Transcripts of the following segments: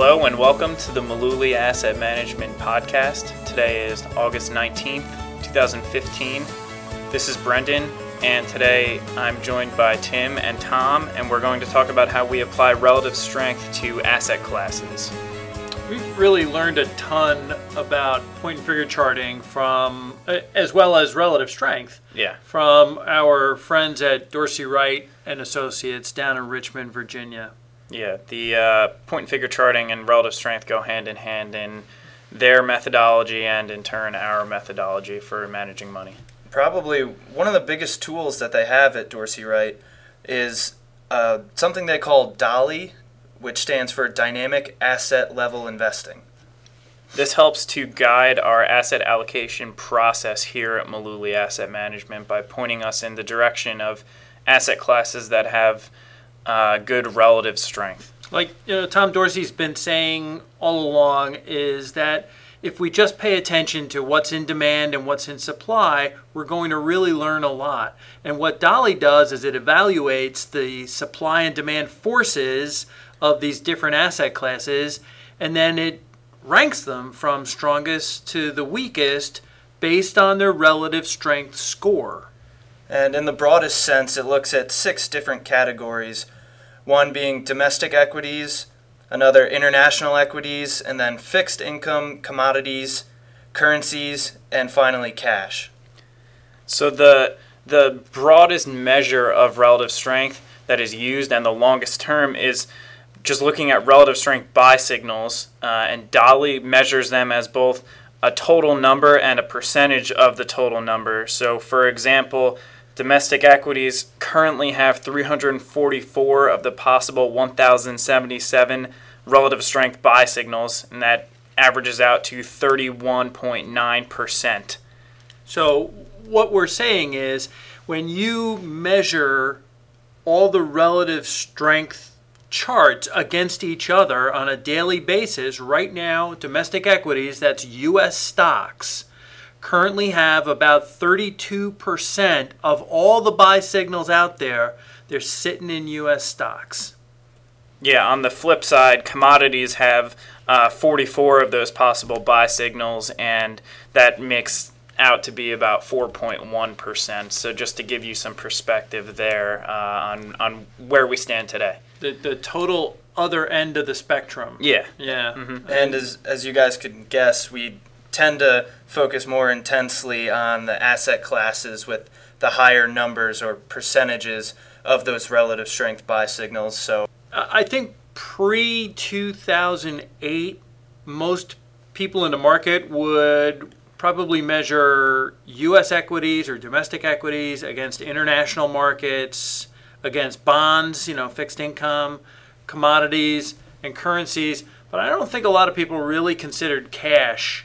Hello and welcome to the Mullooly Asset Management Podcast. Today is August 19th, 2015. This is Brendan, and today I'm joined by Tim and Tom, and we're going to talk about how we apply relative strength to asset classes. We've really learned a ton about point and figure charting from, as well as relative strength, Yeah. from our friends at Dorsey Wright and Associates down in Richmond, Virginia. Yeah, the uh, point and figure charting and relative strength go hand in hand in their methodology and in turn our methodology for managing money. Probably one of the biggest tools that they have at Dorsey Wright is uh, something they call DALI, which stands for Dynamic Asset Level Investing. This helps to guide our asset allocation process here at Mullooly Asset Management by pointing us in the direction of asset classes that have uh, good relative strength. Like you know, Tom Dorsey's been saying all along, is that if we just pay attention to what's in demand and what's in supply, we're going to really learn a lot. And what DALI does is it evaluates the supply and demand forces of these different asset classes, and then it ranks them from strongest to the weakest based on their relative strength score. And in the broadest sense, it looks at six different categories one being domestic equities, another international equities, and then fixed income, commodities, currencies, and finally cash. So the the broadest measure of relative strength that is used and the longest term is just looking at relative strength buy signals, uh, and DALI measures them as both a total number and a percentage of the total number. So, for example, domestic equities currently have 344 of the possible 1,077 relative strength buy signals, and that averages out to 31.9%. So, what we're saying is when you measure all the relative strength charts against each other on a daily basis, right now, domestic equities, that's US stocks, currently have about 32% of all the buy signals out there. They're sitting in US stocks. Yeah, on the flip side, commodities have uh, 44 of those possible buy signals, and that makes out to be about 4.1%. So, just to give you some perspective there uh, on, on where we stand today. The, the total other end of the spectrum. Yeah. Yeah. And as, as you guys could guess, we tend to focus more intensely on the asset classes with the higher numbers or percentages of those relative strength buy signals. So I think pre 2008, most people in the market would probably measure U.S. equities or domestic equities against international markets, against bonds, you know, fixed income, commodities, and currencies. But I don't think a lot of people really considered cash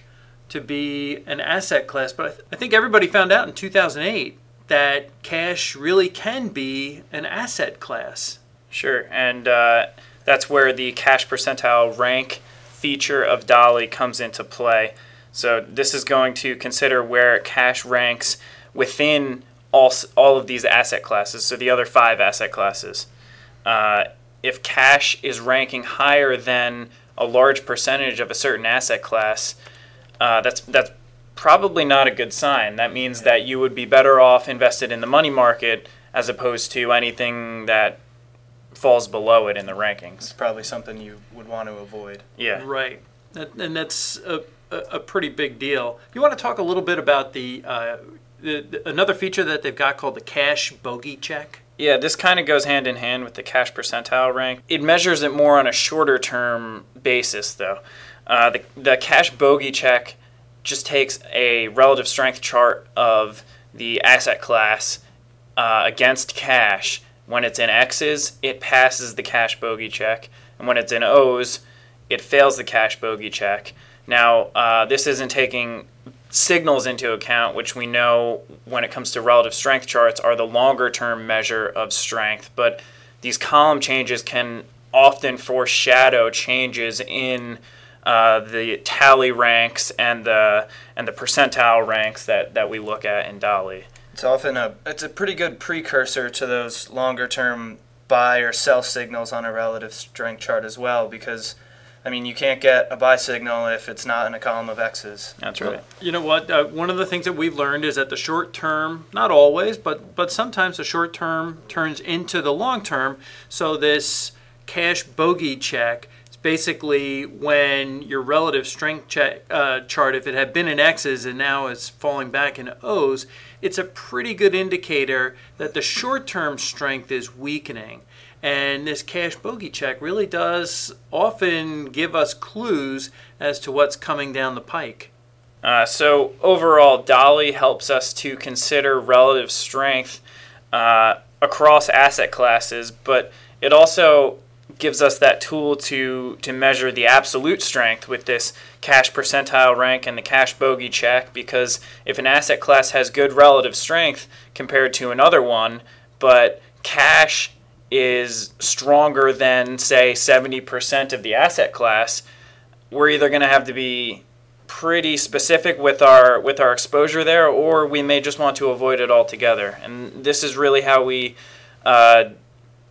to be an asset class. But I, th- I think everybody found out in 2008 that cash really can be an asset class. Sure. And uh, that's where the cash percentile rank feature of DALI comes into play. So, this is going to consider where cash ranks within all, all of these asset classes, so the other five asset classes. Uh, if cash is ranking higher than a large percentage of a certain asset class, uh, that's that's probably not a good sign. That means that you would be better off invested in the money market as opposed to anything that falls below it in the rankings. it's probably something you would want to avoid. Yeah. Right. That, and that's a, a, a pretty big deal. You want to talk a little bit about the, uh, the, the another feature that they've got called the cash bogey check? Yeah, this kind of goes hand in hand with the cash percentile rank. It measures it more on a shorter term basis, though. Uh, the, the cash bogey check just takes a relative strength chart of the asset class uh, against cash. When it's in X's, it passes the cash bogey check, and when it's in O's, it fails the cash bogey check. Now, uh, this isn't taking signals into account, which we know when it comes to relative strength charts are the longer term measure of strength. But these column changes can often foreshadow changes in uh, the tally ranks and the and the percentile ranks that, that we look at in DALI. It's often a it's a pretty good precursor to those longer term buy or sell signals on a relative strength chart as well because I mean, you can't get a buy signal if it's not in a column of X's. That's right. You know what? Uh, one of the things that we've learned is that the short term, not always, but but sometimes the short term turns into the long term. So this cash bogey check is basically when your relative strength check, uh, chart, if it had been in X's and now it's falling back in O's, it's a pretty good indicator that the short term strength is weakening. And this cash bogey check really does often give us clues as to what's coming down the pike. Uh, so overall, DALI helps us to consider relative strength uh, across asset classes, but it also gives us that tool to to measure the absolute strength with this cash percentile rank and the cash bogey check. Because if an asset class has good relative strength compared to another one, but cash is stronger than say 70% of the asset class, we're either going to have to be pretty specific with our with our exposure there, or we may just want to avoid it altogether. And this is really how we uh,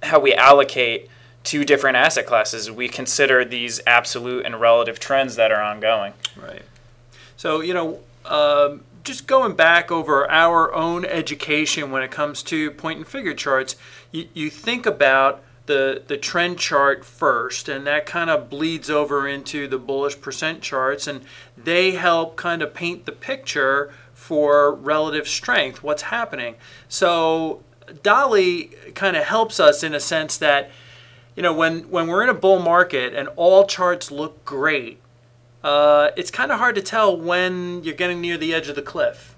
how we allocate two different asset classes. We consider these absolute and relative trends that are ongoing. Right. So you know. Um, just going back over our own education when it comes to point and figure charts, you, you think about the, the trend chart first, and that kind of bleeds over into the bullish percent charts, and they help kind of paint the picture for relative strength, what's happening. So DALI kind of helps us in a sense that, you know, when, when we're in a bull market and all charts look great, uh, it's kind of hard to tell when you're getting near the edge of the cliff.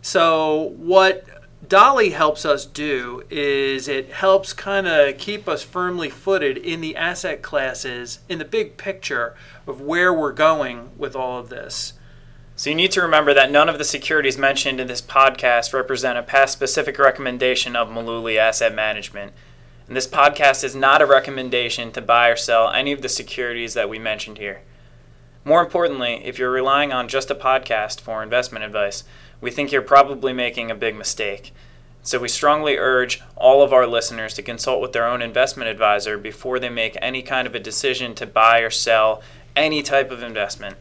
So what DALI helps us do is it helps kind of keep us firmly footed in the asset classes in the big picture of where we're going with all of this. So you need to remember that none of the securities mentioned in this podcast represent a past specific recommendation of Mullooly Asset Management. And this podcast is not a recommendation to buy or sell any of the securities that we mentioned here. More importantly, if you're relying on just a podcast for investment advice, we think you're probably making a big mistake. So we strongly urge all of our listeners to consult with their own investment advisor before they make any kind of a decision to buy or sell any type of investment.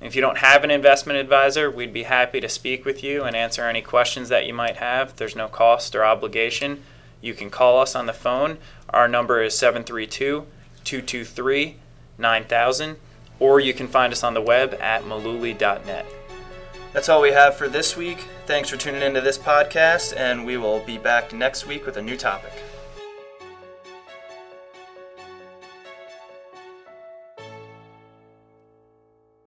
If you don't have an investment advisor, we'd be happy to speak with you and answer any questions that you might have. There's no cost or obligation. You can call us on the phone. Our number is 732 223 9000, or you can find us on the web at mullooly.net. That's all we have for this week. Thanks for tuning into this podcast, and we will be back next week with a new topic.